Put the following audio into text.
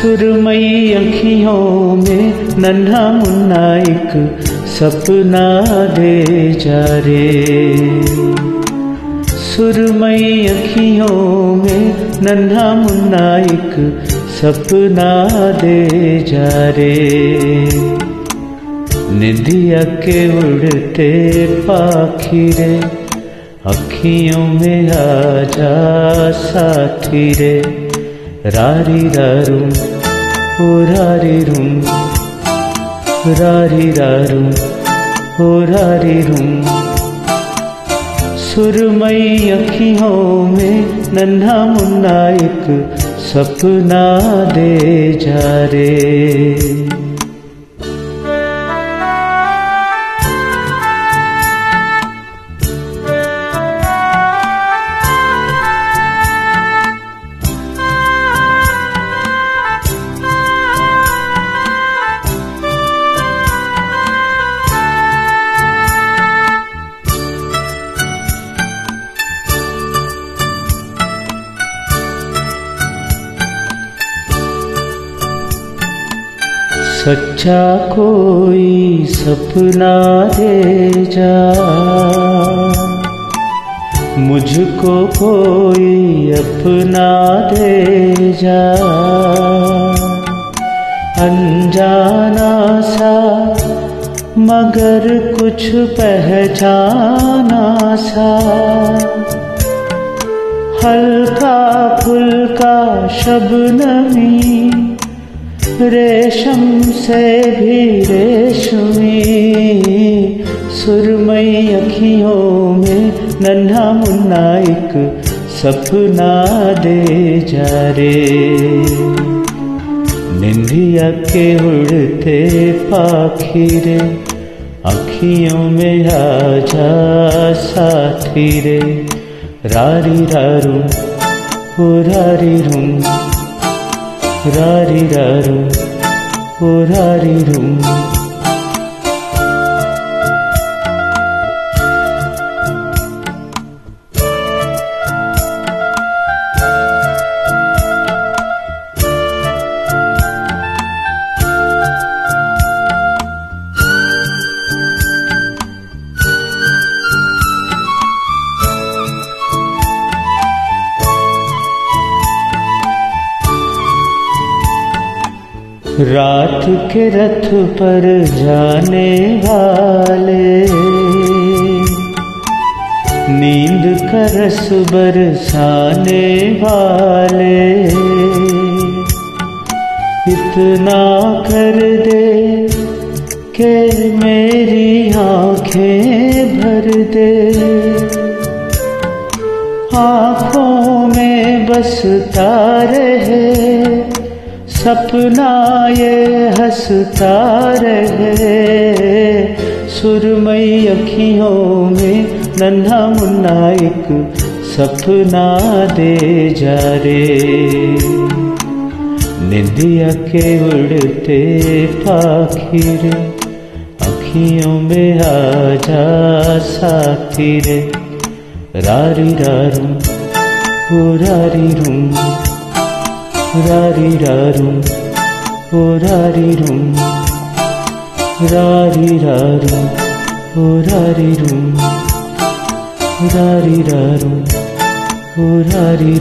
सुरमई अखियों में नन्हा मुन्ना एक सपना दे जा रे। सुरमई अखियों में नन्हा मुन्ना एक सपना दे जा रे। निधिया के उड़ते पाखी रे अखियों में आ जा साथी रे। रारी रारू ओ रारी रूम, रारी रारू, ओ रारी रूम। सुरमई अखियों में नन्हा मुन्ना एक सपना दे जा रे। सच्चा कोई सपना दे जा। मुझको कोई अपना दे जा। अनजाना सा, मगर कुछ पहचाना सा। हल्का फुल्का शबनमी रेशम से भी रेशमी, सुरमई अखियों में नन्हा मुन्ना एक सपना दे जा रे। निंदिया के उड़ते पाखी रे, अखियों में आ जा साथी रे। रारी रारू रारी रूम रारिरारु ओ रारिरुम् रात के रथ पर जाने वाले। नींद का रस बरसाने वाले। इतना कर दे के मेरी आँखें भर दे। आँखों में बसता रहे सपना ये हंसता रहे। सुरमई अखियों में नन्हा मुन्ना एक सपना दे जा रे। निंदिया के उड़ते पाखिर, अखियों में आ जा साथी रे रारी रारू रारी रूम रारी रारू ओ रारी रूम रारी